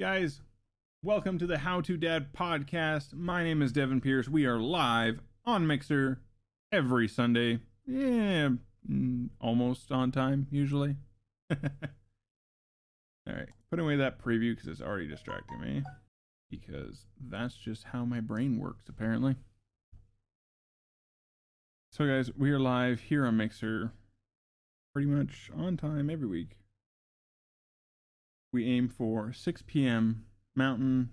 Guys, welcome to the How to Dad podcast. My name is Devin Pierce. We are live on Mixer every Sunday. Yeah, mm, almost on time, usually. All right, putting away that preview because it's already distracting me. Because that's just how my brain works, apparently. So, guys, we are live here on Mixer pretty much on time every week we aim for 6 p.m. Mountain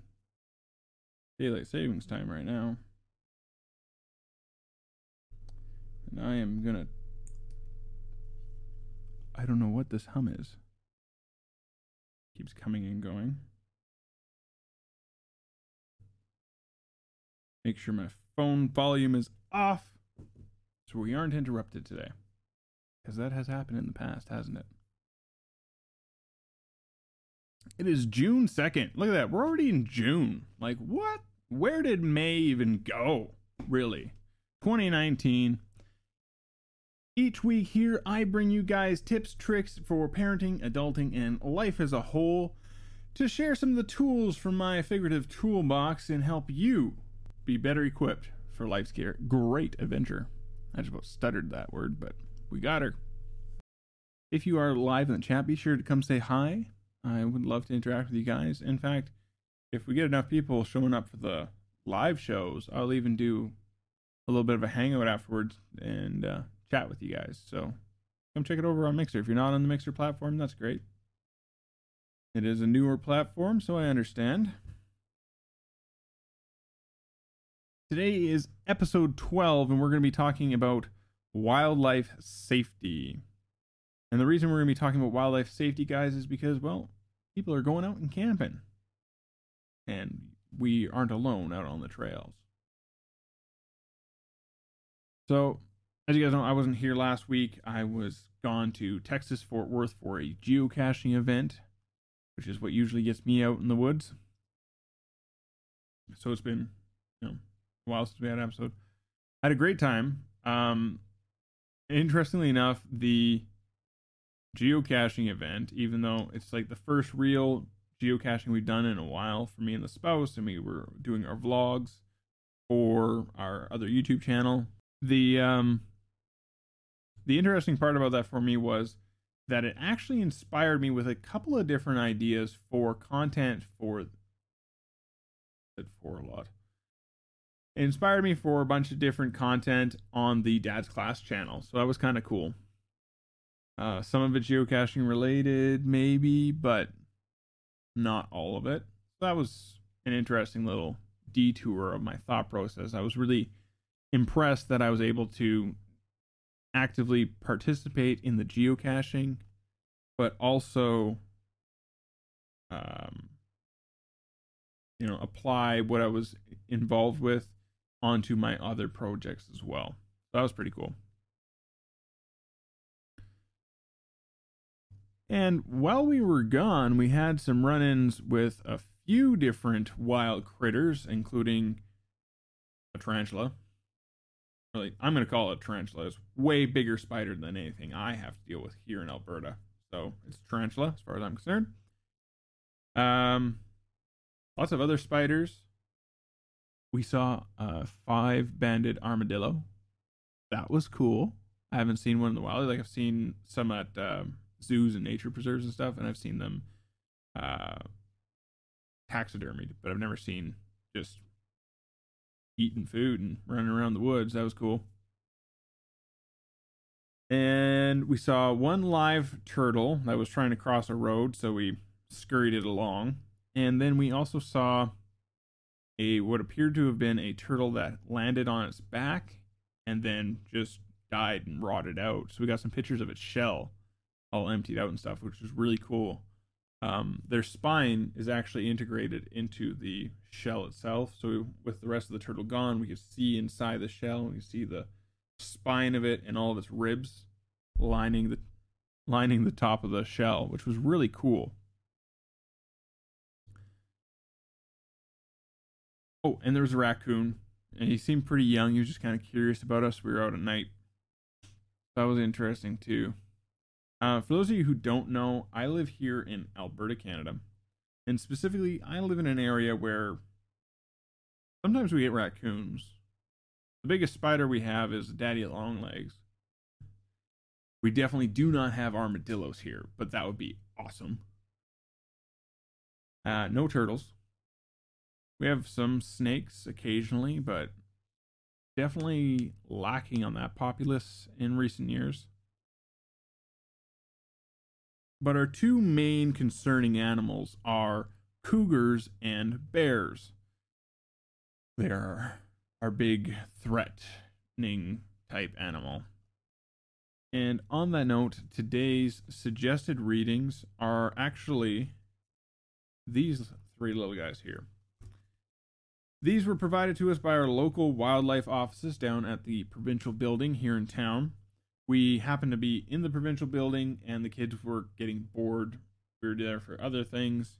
Daylight Savings Time right now. And I am gonna. I don't know what this hum is. Keeps coming and going. Make sure my phone volume is off so we aren't interrupted today. Because that has happened in the past, hasn't it? It is June 2nd. Look at that. We're already in June. Like, what? Where did May even go? Really? 2019. Each week here, I bring you guys tips, tricks for parenting, adulting, and life as a whole to share some of the tools from my figurative toolbox and help you be better equipped for life's great adventure. I just about stuttered that word, but we got her. If you are live in the chat, be sure to come say hi. I would love to interact with you guys. In fact, if we get enough people showing up for the live shows, I'll even do a little bit of a hangout afterwards and uh, chat with you guys. So come check it over on Mixer. If you're not on the Mixer platform, that's great. It is a newer platform, so I understand. Today is episode 12, and we're going to be talking about wildlife safety. And the reason we're going to be talking about wildlife safety, guys, is because, well, people are going out and camping. And we aren't alone out on the trails. So, as you guys know, I wasn't here last week. I was gone to Texas Fort Worth for a geocaching event, which is what usually gets me out in the woods. So it's been, you know, a while since we had an episode. I had a great time. Um, interestingly enough, the geocaching event, even though it's like the first real geocaching we've done in a while for me and the spouse, and we were doing our vlogs for our other YouTube channel. The um the interesting part about that for me was that it actually inspired me with a couple of different ideas for content for for a lot. It inspired me for a bunch of different content on the Dad's Class channel. So that was kind of cool. Uh, some of it geocaching related, maybe, but not all of it. So that was an interesting little detour of my thought process. I was really impressed that I was able to actively participate in the geocaching, but also, um, you know, apply what I was involved with onto my other projects as well. So that was pretty cool. And while we were gone, we had some run ins with a few different wild critters, including a tarantula. Really, I'm going to call it tarantula. It's way bigger spider than anything I have to deal with here in Alberta. So it's tarantula, as far as I'm concerned. Um, lots of other spiders. We saw a five banded armadillo. That was cool. I haven't seen one in the wild. Like I've seen some at um, zoos and nature preserves and stuff, and I've seen them uh, taxidermied, but I've never seen just eating food and running around the woods. That was cool. And we saw one live turtle that was trying to cross a road, so we scurried it along. And then we also saw a what appeared to have been a turtle that landed on its back and then just died and rotted out. So we got some pictures of its shell all emptied out and stuff, which is really cool. Um, their spine is actually integrated into the shell itself. So with the rest of the turtle gone, we can see inside the shell. We can see the spine of it and all of its ribs lining the lining the top of the shell, which was really cool. Oh, and there was a raccoon, and he seemed pretty young. He was just kind of curious about us. We were out at night. That was interesting too. Uh, for those of you who don't know, I live here in Alberta, Canada. And specifically, I live in an area where sometimes we get raccoons. The biggest spider we have is daddy longlegs. We definitely do not have armadillos here, but that would be awesome. Uh, no turtles. We have some snakes occasionally, but definitely lacking on that populace in recent years. But our two main concerning animals are cougars and bears. They are our big threatening type animal. And on that note, today's suggested readings are actually these three little guys here. These were provided to us by our local wildlife offices down at the provincial building here in town. We happened to be in the provincial building and the kids were getting bored. We were there for other things.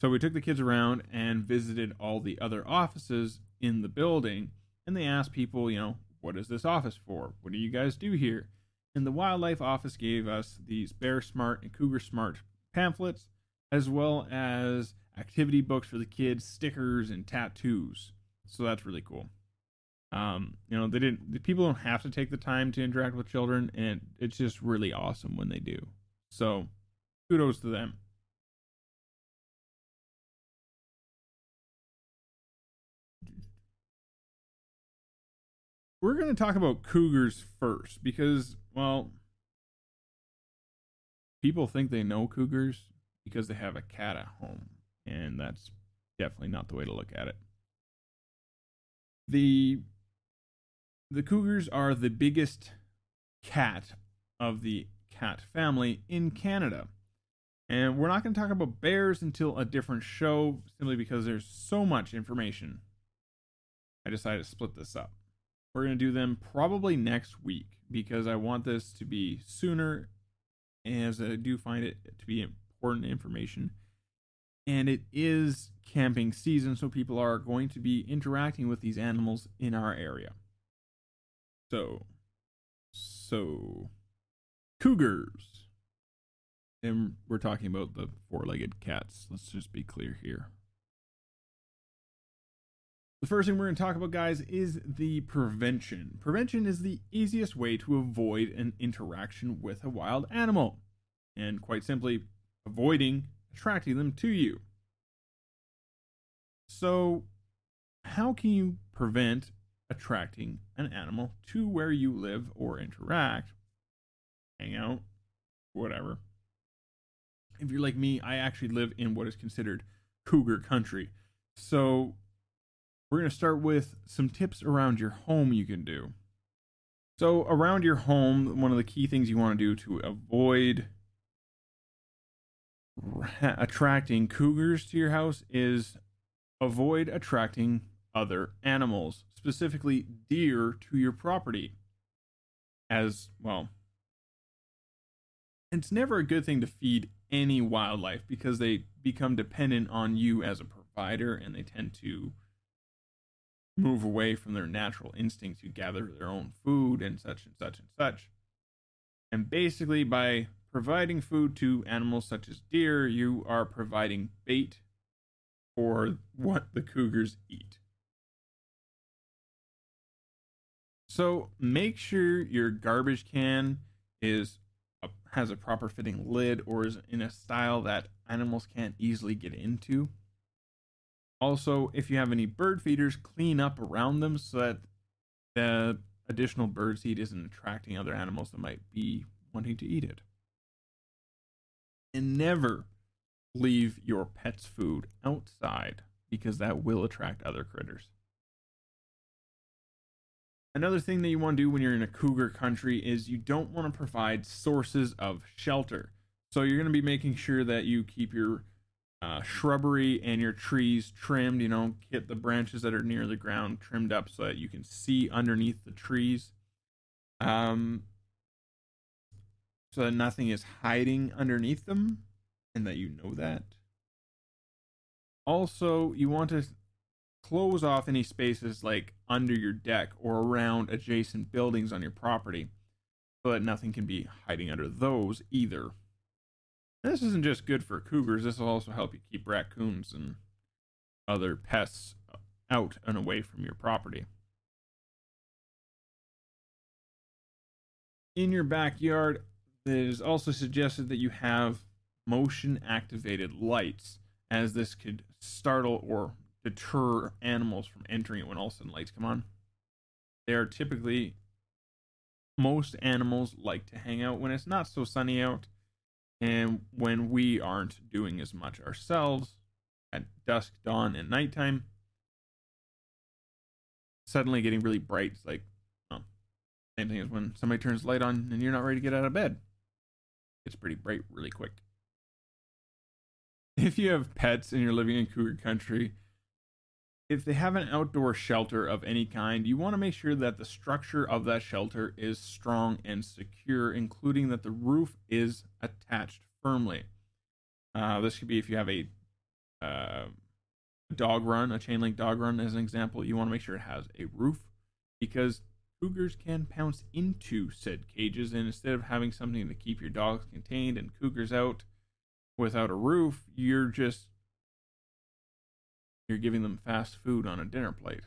So we took the kids around and visited all the other offices in the building and they asked people, you know, what is this office for? What do you guys do here? And the wildlife office gave us these Bear Smart and Cougar Smart pamphlets as well as activity books for the kids, stickers, and tattoos. So that's really cool. Um, you know, they didn't. The people don't have to take the time to interact with children, and it's just really awesome when they do. So, kudos to them. We're going to talk about cougars first because, well, people think they know cougars because they have a cat at home and that's definitely not the way to look at it. The the cougars are the biggest cat of the cat family in Canada. And we're not going to talk about bears until a different show simply because there's so much information. I decided to split this up. We're going to do them probably next week because I want this to be sooner as I do find it to be important information and it is camping season, so people are going to be interacting with these animals in our area. So, so cougars. And we're talking about the four legged cats. Let's just be clear here. The first thing we're going to talk about, guys, is the prevention. Prevention is the easiest way to avoid an interaction with a wild animal. And quite simply, avoiding attracting them to you. So, how can you prevent attracting an animal to where you live or interact, hang out, whatever? If you're like me, I actually live in what is considered cougar country. So, we're going to start with some tips around your home you can do. So, around your home, one of the key things you want to do to avoid attracting cougars to your house is avoid attracting other animals, specifically deer, to your property. As well, it's never a good thing to feed any wildlife because they become dependent on you as a provider and they tend to move away from their natural instinct to gather their own food and such and such and such. And basically, by providing food to animals such as deer, you are providing bait for what the cougars eat. So make sure your garbage can is a, has a proper fitting lid or is in a style that animals can't easily get into. Also, if you have any bird feeders, clean up around them so that the additional bird seed isn't attracting other animals that might be wanting to eat it and never leave your pet's food outside because that will attract other critters. Another thing that you want to do when you're in a cougar country is you don't want to provide sources of shelter. So you're going to be making sure that you keep your uh, shrubbery and your trees trimmed. You know, get the branches that are near the ground trimmed up so that you can see underneath the trees. Um, so that nothing is hiding underneath them and that you know that. Also, you want to close off any spaces like under your deck or around adjacent buildings on your property that nothing can be hiding under those either. This isn't just good for cougars, this will also help you keep raccoons and other pests out and away from your property. In your backyard, it is also suggested that you have motion activated lights, as this could startle or deter animals from entering it when all of a sudden lights come on. They are typically, most animals like to hang out when it's not so sunny out and when we aren't doing as much ourselves at dusk, dawn, and nighttime. Suddenly getting really bright. It's like, oh, same thing as when somebody turns light on and you're not ready to get out of bed. It's pretty bright really quick. If you have pets and you're living in cougar country, if they have an outdoor shelter of any kind, you want to make sure that the structure of that shelter is strong and secure, including that the roof is attached firmly. Uh, this could be if you have a uh, dog run, a chain link dog run, as an example. You want to make sure it has a roof because cougars can pounce into said cages, and instead of having something to keep your dogs contained and cougars out without a roof, you're just you're giving them fast food on a dinner plate.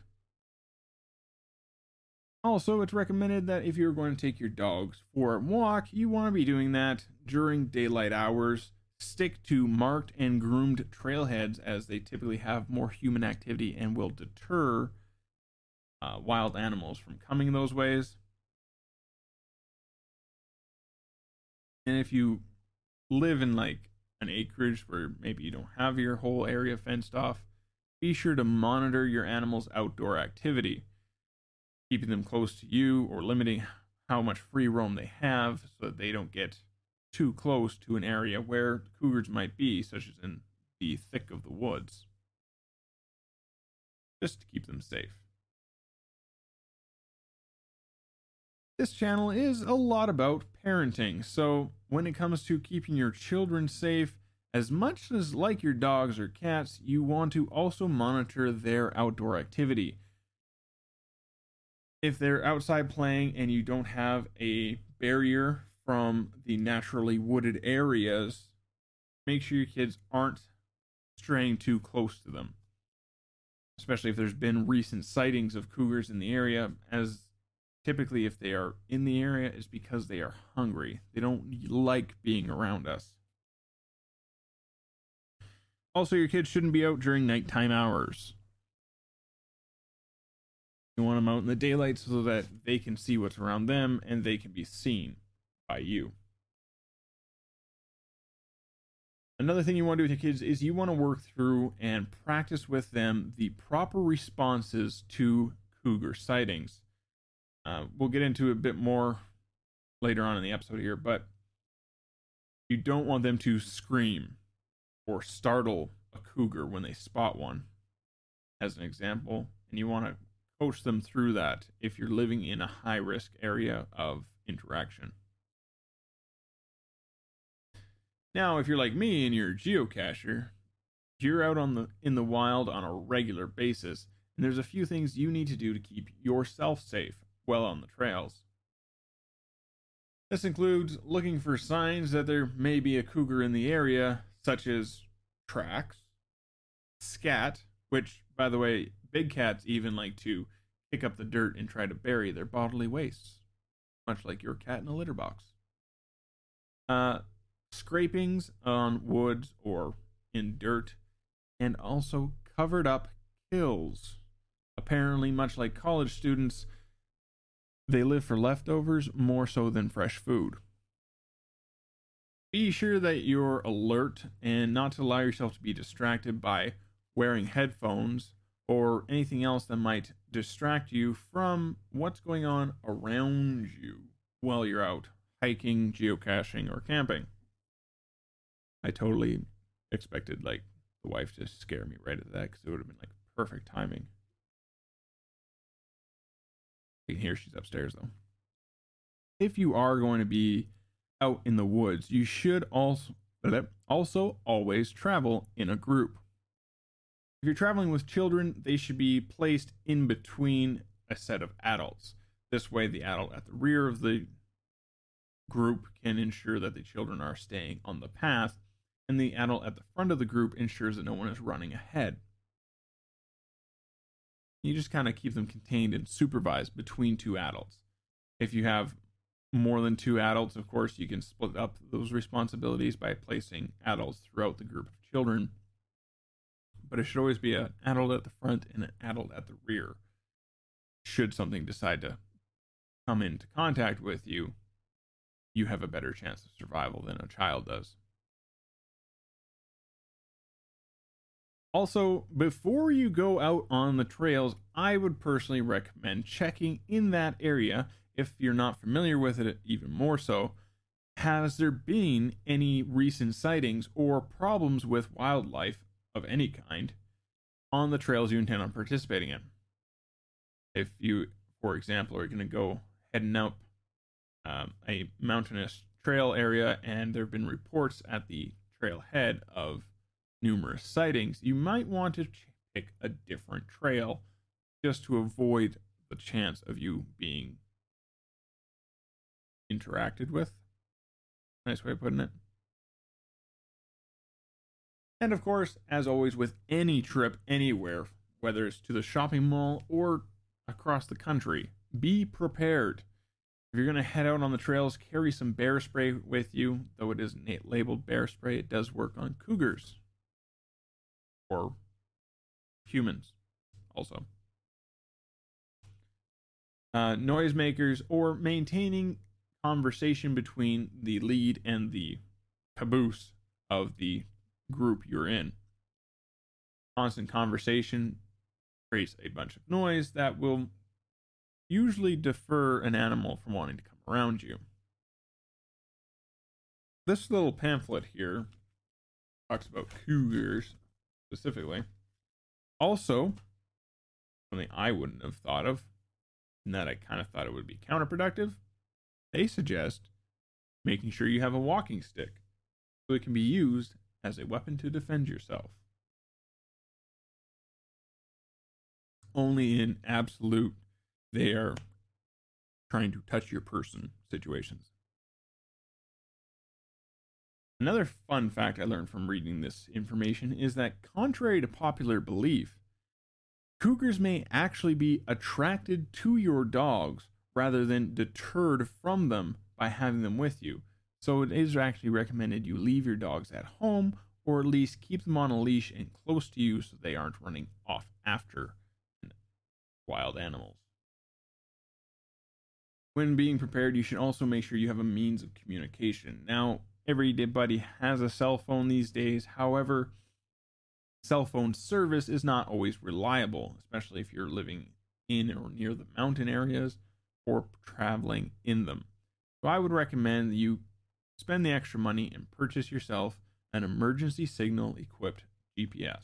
Also, it's recommended that if you're going to take your dogs for a walk, you want to be doing that during daylight hours. Stick to marked and groomed trailheads as they typically have more human activity and will deter uh, wild animals from coming those ways. And if you live in like an acreage where maybe you don't have your whole area fenced off, be sure to monitor your animal's outdoor activity, keeping them close to you or limiting how much free roam they have so that they don't get too close to an area where cougars might be, such as in the thick of the woods, just to keep them safe. This channel is a lot about parenting, so when it comes to keeping your children safe, as much as like your dogs or cats, you want to also monitor their outdoor activity. If they're outside playing and you don't have a barrier from the naturally wooded areas, make sure your kids aren't straying too close to them. Especially if there's been recent sightings of cougars in the area, as typically if they are in the area is because they are hungry. They don't like being around us. Also, your kids shouldn't be out during nighttime hours. You want them out in the daylight so that they can see what's around them and they can be seen by you. Another thing you want to do with your kids is you want to work through and practice with them the proper responses to cougar sightings. Uh, we'll get into a bit more later on in the episode here, but you don't want them to scream or startle a cougar when they spot one, as an example. And you want to coach them through that if you're living in a high risk area of interaction. Now, if you're like me and you're a geocacher, you're out on the in the wild on a regular basis, and there's a few things you need to do to keep yourself safe while on the trails. This includes looking for signs that there may be a cougar in the area, such as tracks, scat, which, by the way, big cats even like to pick up the dirt and try to bury their bodily wastes, much like your cat in a litter box. Uh, scrapings on woods or in dirt, and also covered up kills. Apparently, much like college students, they live for leftovers more so than fresh food. Be sure that you're alert and not to allow yourself to be distracted by wearing headphones or anything else that might distract you from what's going on around you while you're out hiking, geocaching, or camping. I totally expected like the wife to scare me right at that because it would have been like perfect timing. I can hear she's upstairs though. If you are going to be out in the woods, you should also also always travel in a group. If you're traveling with children, they should be placed in between a set of adults. This way, the adult at the rear of the group can ensure that the children are staying on the path, and the adult at the front of the group ensures that no one is running ahead. You just kind of keep them contained and supervised between two adults. If you have more than two adults, of course, you can split up those responsibilities by placing adults throughout the group of children. But it should always be an adult at the front and an adult at the rear. Should something decide to come into contact with you, you have a better chance of survival than a child does. Also, before you go out on the trails, I would personally recommend checking in that area if you're not familiar with it, even more so. Has there been any recent sightings or problems with wildlife of any kind on the trails you intend on participating in? If you, for example, are going to go heading up um, a mountainous trail area and there have been reports at the trailhead of numerous sightings, you might want to pick a different trail just to avoid the chance of you being interacted with. Nice way of putting it. And of course, as always, with any trip anywhere, whether it's to the shopping mall or across the country, be prepared. If you're going to head out on the trails, carry some bear spray with you. Though it isn't labeled bear spray, it does work on cougars or humans also. Uh, noisemakers or maintaining conversation between the lead and the caboose of the group you're in. Constant conversation creates a bunch of noise that will usually defer an animal from wanting to come around you. This little pamphlet here talks about cougars specifically. Also, something I wouldn't have thought of, and that I kind of thought it would be counterproductive, they suggest making sure you have a walking stick so it can be used as a weapon to defend yourself. Only in absolute, they are trying to touch your person situations. Another fun fact I learned from reading this information is that, contrary to popular belief, cougars may actually be attracted to your dogs rather than deterred from them by having them with you. So, it is actually recommended you leave your dogs at home or at least keep them on a leash and close to you so they aren't running off after wild animals. When being prepared, you should also make sure you have a means of communication. Now, everybody has a cell phone these days. However, cell phone service is not always reliable, especially if you're living in or near the mountain areas or traveling in them. So I would recommend that you spend the extra money and purchase yourself an emergency signal equipped GPS.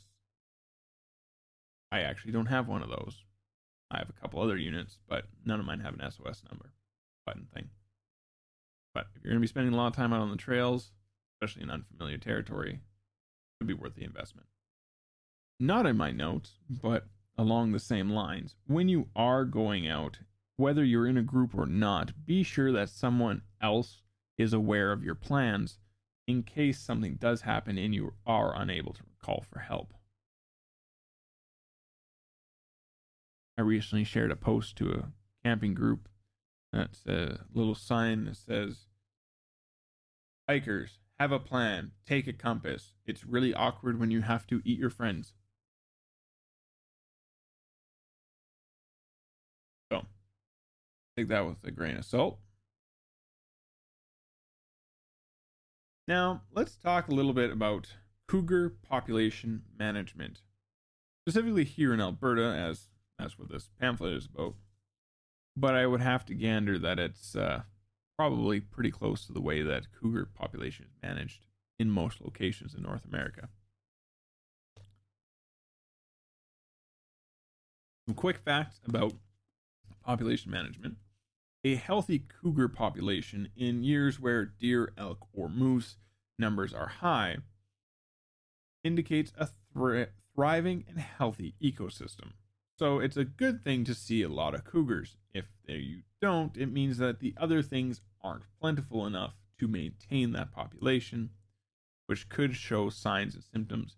I actually don't have one of those. I have a couple other units, but none of mine have an SOS number button thing. But if you're going to be spending a lot of time out on the trails, especially in unfamiliar territory, it would be worth the investment. Not in my notes, but along the same lines. When you are going out, whether you're in a group or not, be sure that someone else is aware of your plans in case something does happen and you are unable to call for help. I recently shared a post to a camping group that's a little sign that says, Hikers, have a plan. Take a compass. It's really awkward when you have to eat your friends. Take that with a grain of salt. Now, let's talk a little bit about cougar population management. Specifically here in Alberta, as that's what this pamphlet is about but I would have to gander that it's uh, probably pretty close to the way that cougar population is managed in most locations in North America. Some quick facts about population management. A healthy cougar population in years where deer, elk, or moose numbers are high indicates a thriving and healthy ecosystem. So it's a good thing to see a lot of cougars. If you don't, it means that the other things aren't plentiful enough to maintain that population, which could show signs and symptoms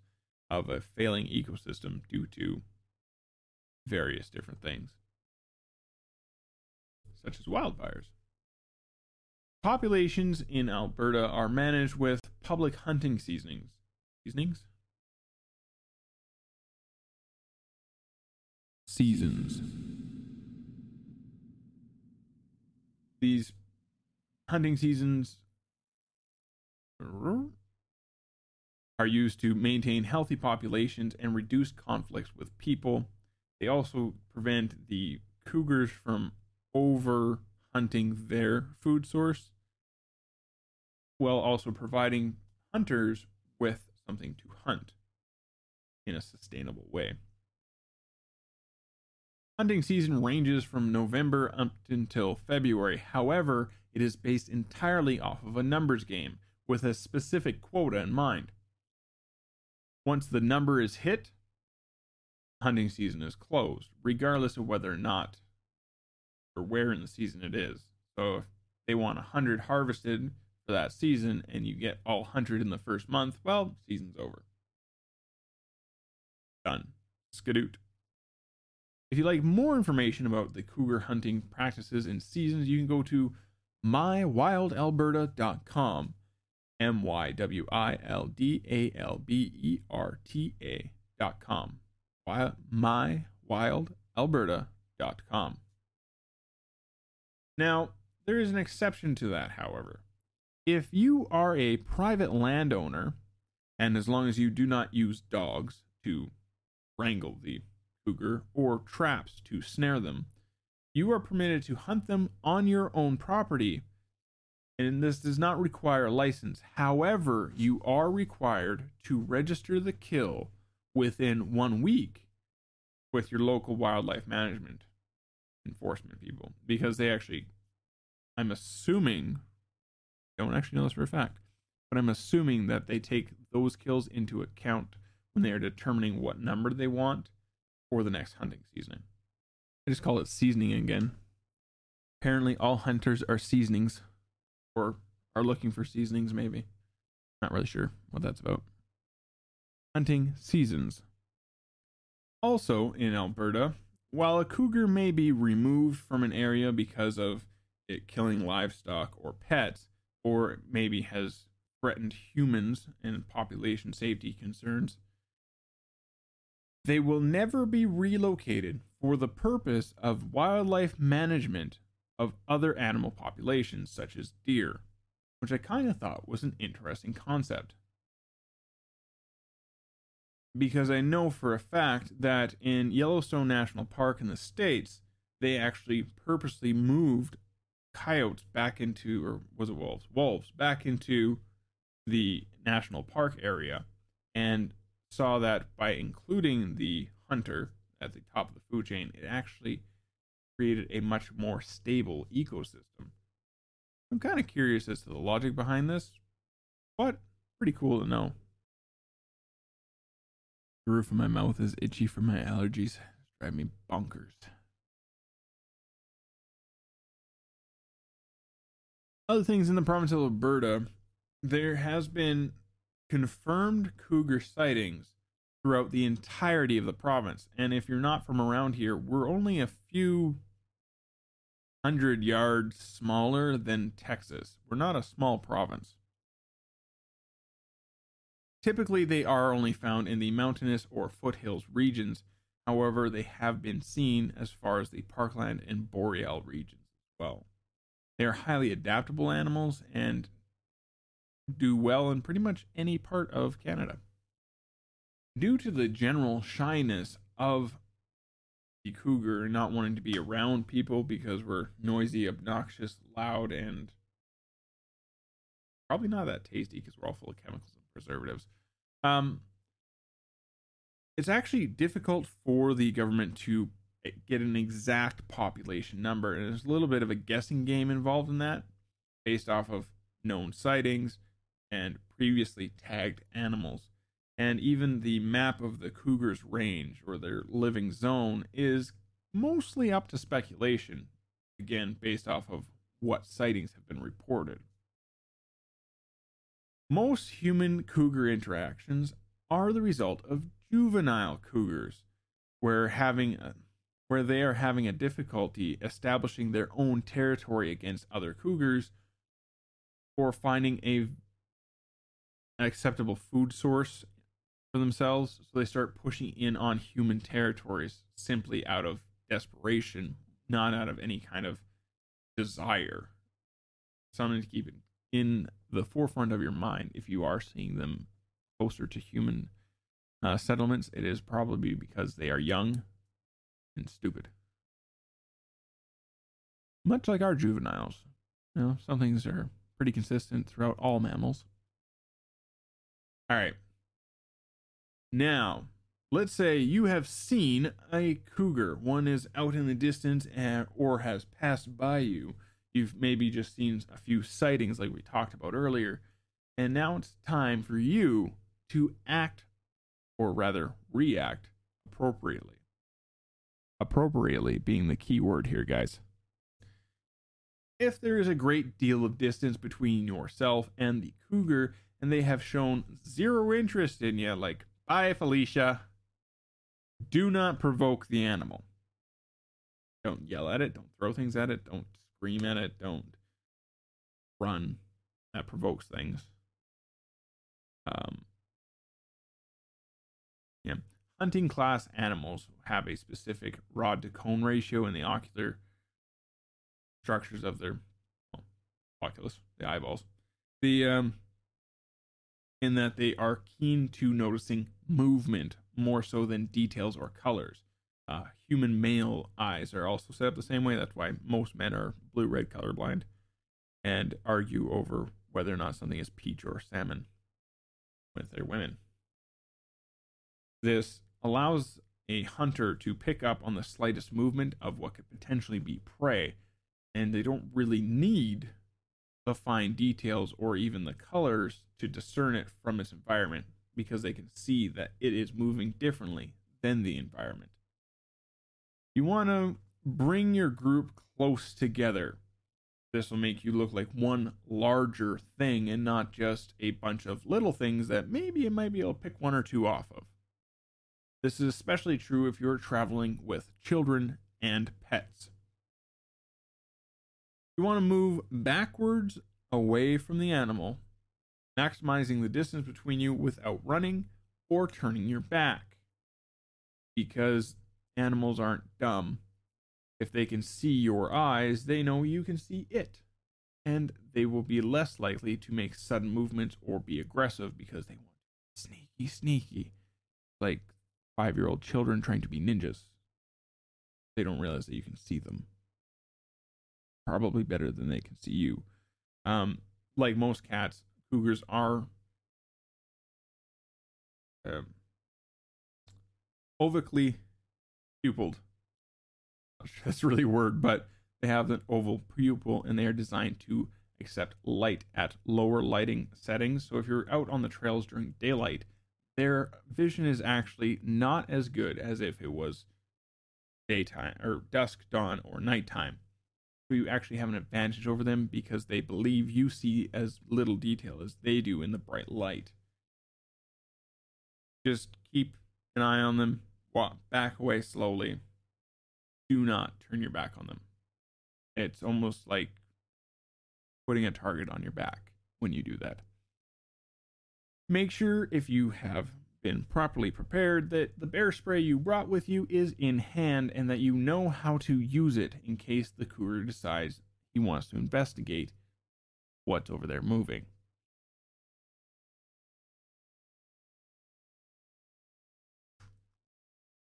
of a failing ecosystem due to various different things, such as wildfires. Populations in Alberta are managed with public hunting seasonings. Seasonings? Seasons. These hunting seasons are used to maintain healthy populations and reduce conflicts with people. They also prevent the cougars from over hunting their food source while also providing hunters with something to hunt in a sustainable way. Hunting season ranges from November up until February. However, it is based entirely off of a numbers game with a specific quota in mind. Once the number is hit, hunting season is closed, regardless of whether or not where in the season it is. So if they want 100 harvested for that season and you get all 100 in the first month, well, season's over. Done. Skadoot. If you'd like more information about the cougar hunting practices and seasons, you can go to mywildalberta.com. M Y W I L D A L B E R T A.com. Mywildalberta.com. Now, there is an exception to that, however. If you are a private landowner, and as long as you do not use dogs to wrangle the cougar or traps to snare them, you are permitted to hunt them on your own property. And this does not require a license. However, you are required to register the kill within one week with your local wildlife management enforcement people because they actually, I'm assuming, don't actually know this for a fact, but I'm assuming that they take those kills into account when they are determining what number they want for the next hunting season. I just call it seasoning again. Apparently, all hunters are seasonings, or are looking for seasonings, maybe. Not really sure what that's about. Hunting seasons. Also in Alberta, while a cougar may be removed from an area because of it killing livestock or pets, or maybe has threatened humans and population safety concerns, they will never be relocated for the purpose of wildlife management of other animal populations, such as deer, which I kind of thought was an interesting concept. Because I know for a fact that in Yellowstone National Park in the States, they actually purposely moved coyotes back into, or was it wolves? Wolves back into the national park area and saw that by including the hunter at the top of the food chain, it actually created a much more stable ecosystem. I'm kind of curious as to the logic behind this, but pretty cool to know. The roof of my mouth is itchy from my allergies. It's driving me bonkers. Other things in the province of Alberta, there has been confirmed cougar sightings throughout the entirety of the province. And if you're not from around here, we're only a few hundred yards smaller than Texas. We're not a small province. Typically, they are only found in the mountainous or foothills regions. However, they have been seen as far as the parkland and boreal regions as well. They are highly adaptable animals and do well in pretty much any part of Canada. Due to the general shyness of the cougar not wanting to be around people because we're noisy, obnoxious, loud, and probably not that tasty because we're all full of chemicals and preservatives. Um, it's actually difficult for the government to get an exact population number, and there's a little bit of a guessing game involved in that based off of known sightings and previously tagged animals. And even the map of the cougar's range or their living zone is mostly up to speculation, again, based off of what sightings have been reported. Most human cougar interactions are the result of juvenile cougars, where having a, where they are having a difficulty establishing their own territory against other cougars or finding a an acceptable food source for themselves. So they start pushing in on human territories simply out of desperation not out of any kind of desire. Something to keep in the forefront of your mind if you are seeing them closer to human uh, settlements it is probably because they are young and stupid much like our juveniles you know some things are pretty consistent throughout all mammals all right. Now, let's say you have seen a cougar. One is out in the distance and, or has passed by you. You've maybe just seen a few sightings like we talked about earlier. And now it's time for you to act, or rather, react appropriately. Appropriately being the key word here, guys. If there is a great deal of distance between yourself and the cougar, and they have shown zero interest in you. Like, bye, Felicia. Do not provoke the animal. Don't yell at it. Don't throw things at it. Don't scream at it. Don't run. That provokes things. Um, yeah. Hunting class animals have a specific rod to cone ratio in the ocular structures of their well, oculus, the eyeballs. The um, in that they are keen to noticing movement more so than details or colors. Uh, human male eyes are also set up the same way. That's why most men are blue red colorblind and argue over whether or not something is peach or salmon with their women. This allows a hunter to pick up on the slightest movement of what could potentially be prey, and they don't really need the fine details or even the colors to discern it from its environment because they can see that it is moving differently than the environment. You want to bring your group close together. This will make you look like one larger thing and not just a bunch of little things that maybe it might be able to pick one or two off of. This is especially true if you're traveling with children and pets. You want to move backwards away from the animal, maximizing the distance between you without running or turning your back. Because animals aren't dumb. If they can see your eyes, they know you can see it. And they will be less likely to make sudden movements or be aggressive because they want sneaky, sneaky. Like five year old children trying to be ninjas. They don't realize that you can see them probably better than they can see you. Um, like most cats, cougars are uh, ovically pupilled. That's really a word, but they have an oval pupil and they are designed to accept light at lower lighting settings. So if you're out on the trails during daylight, their vision is actually not as good as if it was daytime or dusk, dawn, or nighttime So you actually have an advantage over them because they believe you see as little detail as they do in the bright light. Just keep an eye on them, walk back away slowly. Do not turn your back on them. It's almost like putting a target on your back when you do that. Make sure if you have been properly prepared, that the bear spray you brought with you is in hand, and that you know how to use it in case the cougar decides he wants to investigate what's over there moving.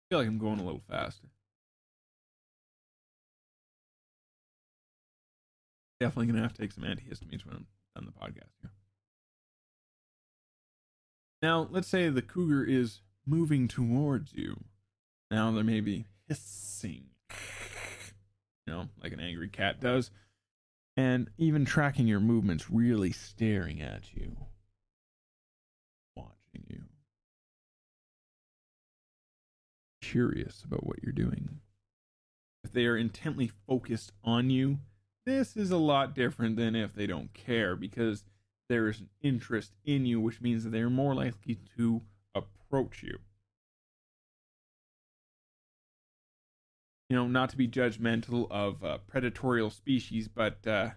Feel like I'm going a little fast. Definitely gonna have to take some antihistamines when I'm done the podcast here. Now, let's say the cougar is moving towards you. Now there may be hissing, you know, like an angry cat does, and even tracking your movements, really staring at you, you. Curious about what you're doing. If they are intently focused on you, this is a lot different than if they don't care because there is an interest in you, which means that they're more likely to approach you. You know, not to be judgmental of uh, predatory species, but uh,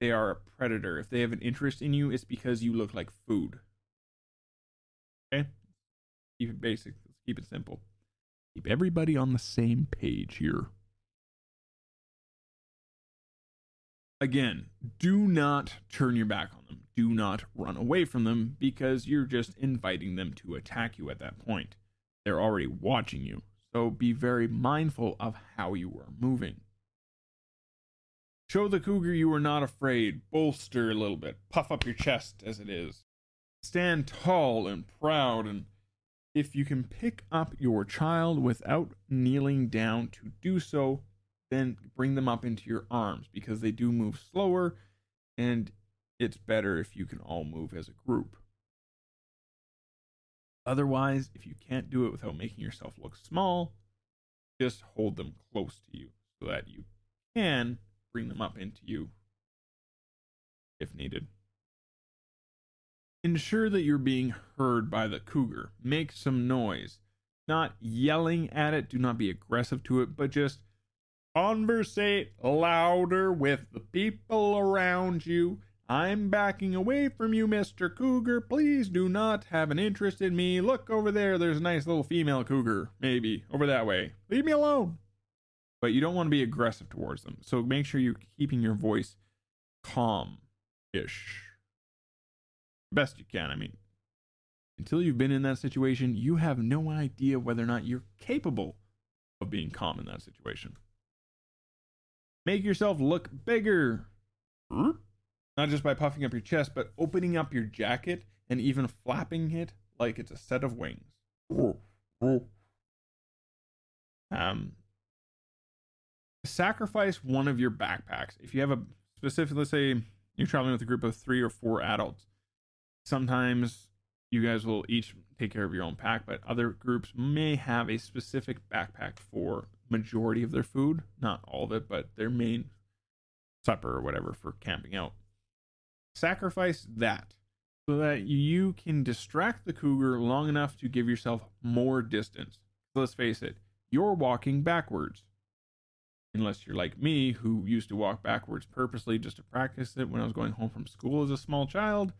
they are a predator. If they have an interest in you, it's because you look like food. Okay? Keep it basic. Let's keep it simple. Keep everybody on the same page here. Again, do not turn your back on them. Do not run away from them because you're just inviting them to attack you at that point. They're already watching you, so be very mindful of how you are moving. Show the cougar you are not afraid. Bolster a little bit. Puff up your chest as it is. Stand tall and proud. And if you can pick up your child without kneeling down to do so, then bring them up into your arms because they do move slower and it's better if you can all move as a group. Otherwise, if you can't do it without making yourself look small, just hold them close to you so that you can bring them up into you if needed. Ensure that you're being heard by the cougar. Make some noise. Not yelling at it, do not be aggressive to it, but just conversate louder with the people around you. I'm backing away from you, Mr. Cougar. Please do not have an interest in me. Look over there. There's a nice little female cougar, maybe, over that way. Leave me alone but you don't want to be aggressive towards them. So make sure you're keeping your voice calm ish. Best you can. I mean, until you've been in that situation, you have no idea whether or not you're capable of being calm in that situation. Make yourself look bigger. Not just by puffing up your chest, but opening up your jacket and even flapping it like it's a set of wings. Um, sacrifice one of your backpacks. If you have a specific, let's say you're traveling with a group of three or four adults, sometimes you guys will each take care of your own pack, but other groups may have a specific backpack for majority of their food, not all of it, but their main supper or whatever for camping out. Sacrifice that so that you can distract the cougar long enough to give yourself more distance. Let's face it, you're walking backwards unless you're like me, who used to walk backwards purposely just to practice it when I was going home from school as a small child,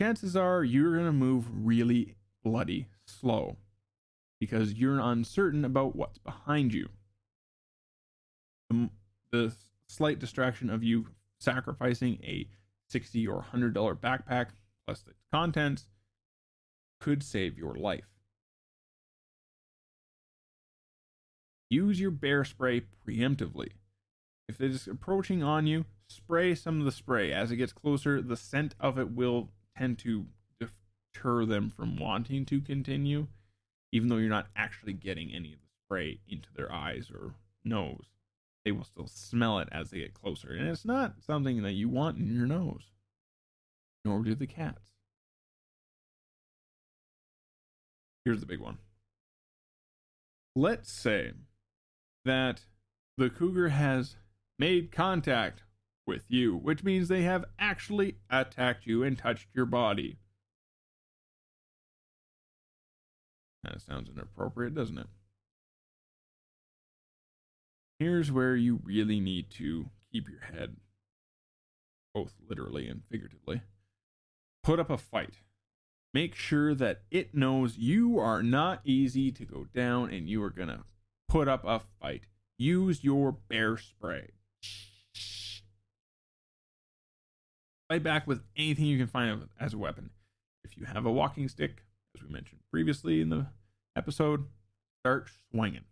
chances are you're going to move really bloody slow because you're uncertain about what's behind you. The, the slight distraction of you sacrificing a 60 or $100 backpack plus the contents could save your life. Use your bear spray preemptively. If it is approaching on you, spray some of the spray. As it gets closer, the scent of it will tend to deter them from wanting to continue, even though you're not actually getting any of the spray into their eyes or nose. They will still smell it as they get closer. And it's not something that you want in your nose, nor do the cats. Here's the big one. Let's say that the cougar has made contact with you, which means they have actually attacked you and touched your body. That sounds inappropriate, doesn't it? Here's where you really need to keep your head, both literally and figuratively. Put up a fight. Make sure that it knows you are not easy to go down and you are going to put up a fight. Use your bear spray. Fight back with anything you can find as a weapon. If you have a walking stick, as we mentioned previously in the episode, start swinging.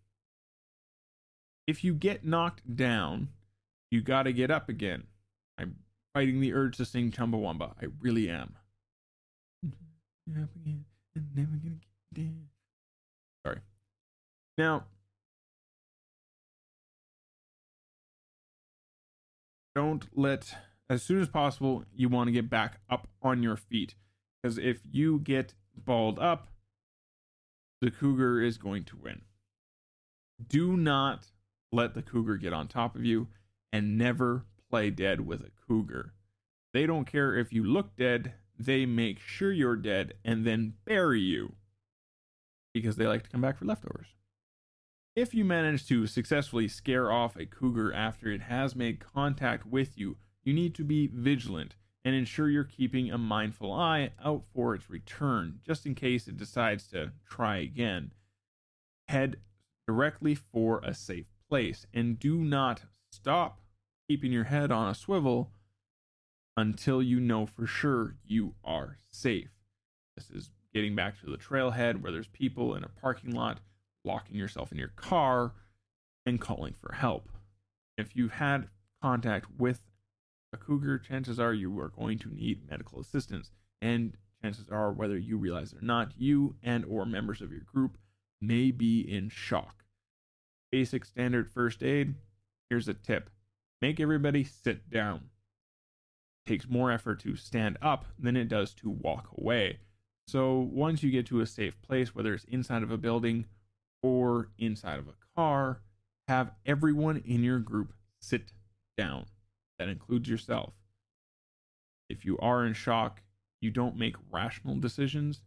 If you get knocked down, you got to get up again. I'm fighting the urge to sing Chumbawamba. I really am. Sorry. Now, don't let as soon as possible you want to get back up on your feet because if you get balled up the cougar is going to win Do not let the cougar get on top of you and never play dead with a cougar. They don't care if you look dead, they make sure you're dead and then bury you because they like to come back for leftovers. If you manage to successfully scare off a cougar after it has made contact with you, you need to be vigilant and ensure you're keeping a mindful eye out for its return, just in case it decides to try again. Head directly for a safe place and do not stop keeping your head on a swivel until you know for sure you are safe. This is getting back to the trailhead where there's people in a parking lot locking yourself in your car and calling for help. If you've had contact with a cougar, chances are you are going to need medical assistance. And chances are, whether you realize it or not, you and or members of your group may be in shock. Basic standard first aid. Here's a tip. Make everybody sit down. It takes more effort to stand up than it does to walk away. So once you get to a safe place, whether it's inside of a building or inside of a car, have everyone in your group sit down. That includes yourself. If you are in shock, you don't make rational decisions,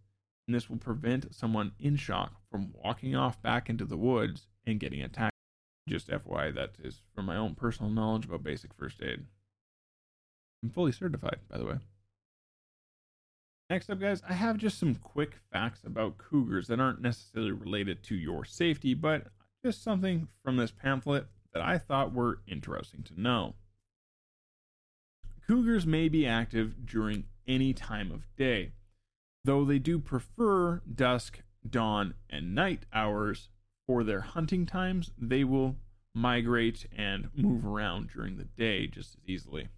and this will prevent someone in shock from walking off back into the woods and getting attacked. Just FYI, that is from my own personal knowledge about basic first aid. I'm fully certified, by the way. Next up, guys, I have just some quick facts about cougars that aren't necessarily related to your safety, but just something from this pamphlet that I thought were interesting to know. Cougars may be active during any time of day, though they do prefer dusk, dawn, and night hours for their hunting times. They will migrate and move around during the day just as easily.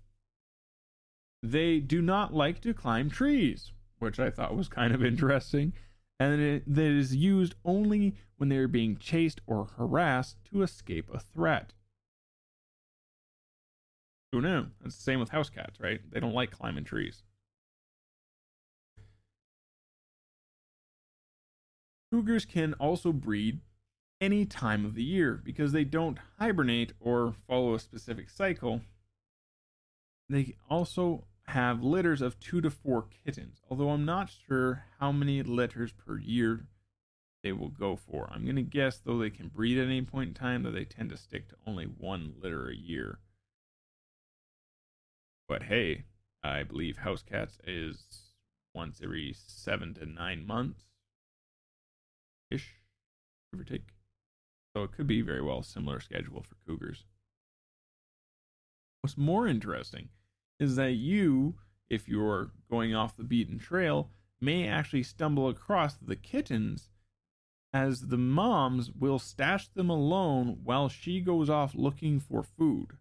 They do not like to climb trees which I thought was kind of interesting, and it, that is used only when they are being chased or harassed to escape a threat. Who knew? It's the same with house cats, right? They don't like climbing trees. Cougars can also breed any time of the year because they don't hibernate or follow a specific cycle. They also have litters of two to four kittens, although I'm not sure how many litters per year they will go for. I'm going to guess, though they can breed at any point in time, that they tend to stick to only one litter a year. But hey, I believe house cats is once every seven to nine months ish, give or take. So it could be very well similar schedule for cougars. What's more interesting is that you, if you're going off the beaten trail, may actually stumble across the kittens as the moms will stash them alone while she goes off looking for food.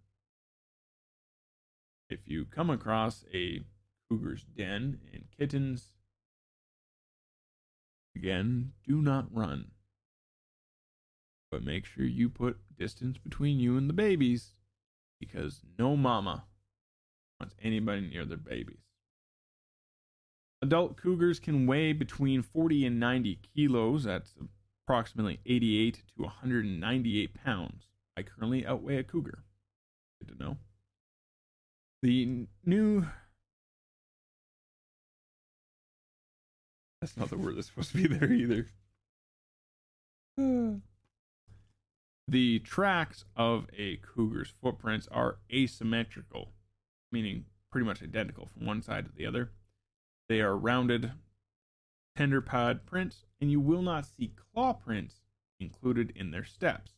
If you come across a cougar's den and kittens, again, do not run. But make sure you put distance between you and the babies because no mama wants anybody near their babies. Adult cougars can weigh between 40 and 90 kilos. That's approximately 88 to 198 pounds. I currently outweigh a cougar. Good to know. The new. That's not the word that's supposed to be there either. the tracks of a cougar's footprints are asymmetrical meaning pretty much identical from one side to the other. They are rounded, tender pad prints, and you will not see claw prints included in their steps.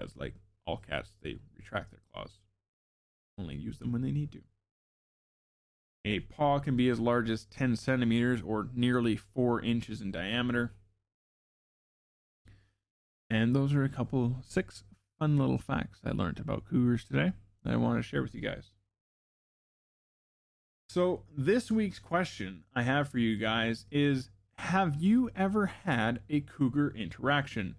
As like all cats, they retract their claws. Only use them when they need to. A paw can be as large as 10 centimeters or nearly 4 inches in diameter. And those are a couple, six fun little facts I learned about cougars today that I want to share with you guys. So, this week's question I have for you guys is Have you ever had a cougar interaction?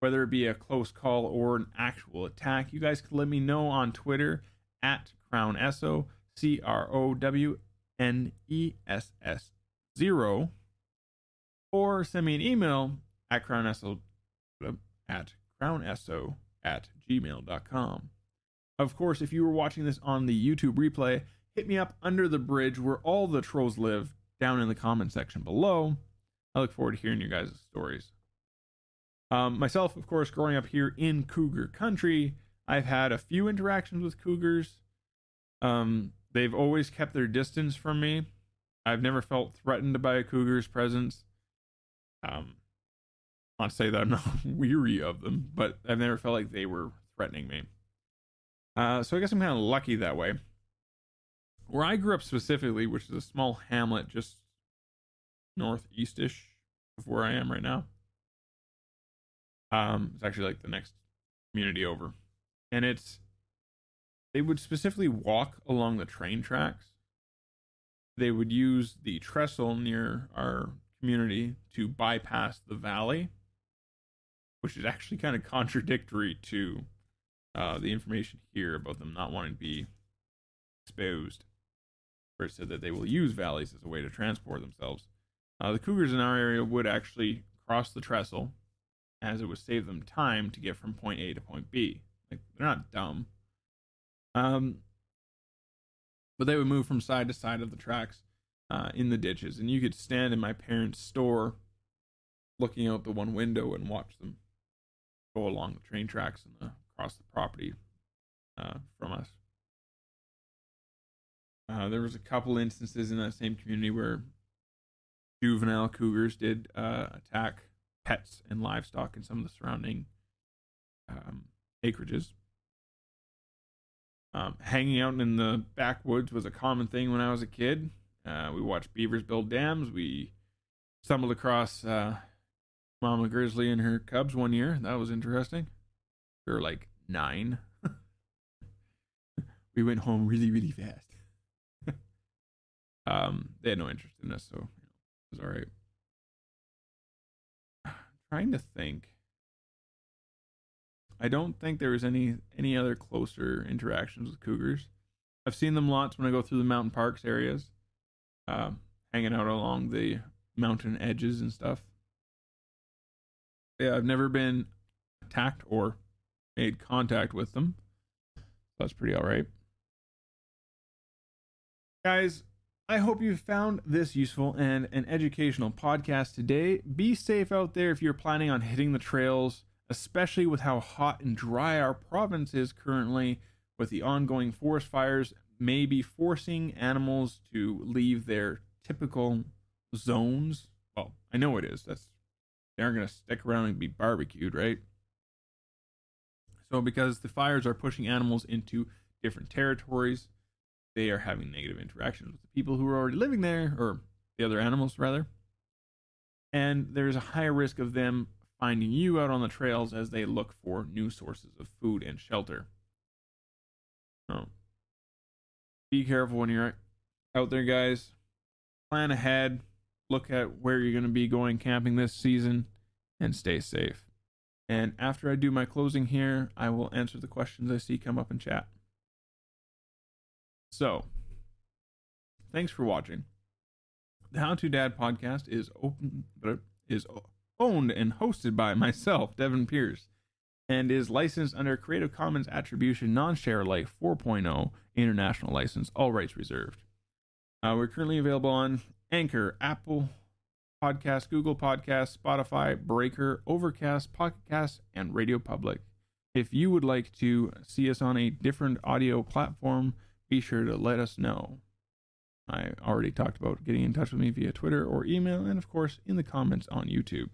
Whether it be a close call or an actual attack, you guys can let me know on Twitter at Crown Esso, C R O W N E S S 0, or send me an email at crownesso at crownesso at gmail.com. Of course, if you were watching this on the YouTube replay, hit me up under the bridge where all the trolls live down in the comment section below. I look forward to hearing your guys' stories. Um, myself, of course, growing up here in cougar country, I've had a few interactions with cougars. Um, they've always kept their distance from me. I've never felt threatened by a cougar's presence. Um, not to say that I'm not weary of them, but I've never felt like they were threatening me. Uh, so I guess I'm kind of lucky that way. Where I grew up specifically, which is a small hamlet just northeastish of where I am right now. Um, it's actually like the next community over, and it's they would specifically walk along the train tracks. They would use the trestle near our community to bypass the valley, which is actually kind of contradictory to uh, the information here about them not wanting to be exposed, where it said that they will use valleys as a way to transport themselves. Uh, the cougars in our area would actually cross the trestle, as it would save them time to get from point A to point B. Like they're not dumb. Um, but they would move from side to side of the tracks uh, in the ditches, and you could stand in my parents' store, looking out the one window and watch them go along the train tracks and the, across the property uh, from us. Uh, there was a couple instances in that same community where juvenile cougars did uh, attack pets and livestock in some of the surrounding um, acreages. Um, hanging out in the backwoods was a common thing when I was a kid. Uh, we watched beavers build dams. We stumbled across uh, Mama Grizzly and her cubs one year. That was interesting. We were like nine. we went home really, really fast. um, they had no interest in us, so it was all right. trying to think. I don't think there was any any other closer interactions with cougars. I've seen them lots when I go through the mountain parks areas, uh, hanging out along the mountain edges and stuff. Yeah, I've never been attacked or made contact with them. That's pretty all right. Guys, I hope you found this useful and an educational podcast today. Be safe out there if you're planning on hitting the trails, especially with how hot and dry our province is currently, with the ongoing forest fires, maybe forcing animals to leave their typical zones. Well, I know it is. That's they aren't going to stick around and be barbecued, right? So, because the fires are pushing animals into different territories, they are having negative interactions with the people who are already living there, or the other animals, rather. And there's a higher risk of them finding you out on the trails as they look for new sources of food and shelter. So, be careful when you're out there, guys. Plan ahead. Look at where you're going to be going camping this season and stay safe. And after I do my closing here, I will answer the questions I see come up in chat. So, thanks for watching. The How to Dad podcast is open is owned and hosted by myself, Devin Pierce, and is licensed under Creative Commons Attribution Non-Share Alike 4.0 International License, all rights reserved. Uh, we're currently available on Anchor, Apple Podcast, Google Podcast, Spotify, Breaker, Overcast, Pocket Cast, and Radio Public. If you would like to see us on a different audio platform, be sure to let us know. I already talked about getting in touch with me via Twitter or email, and of course in the comments on YouTube.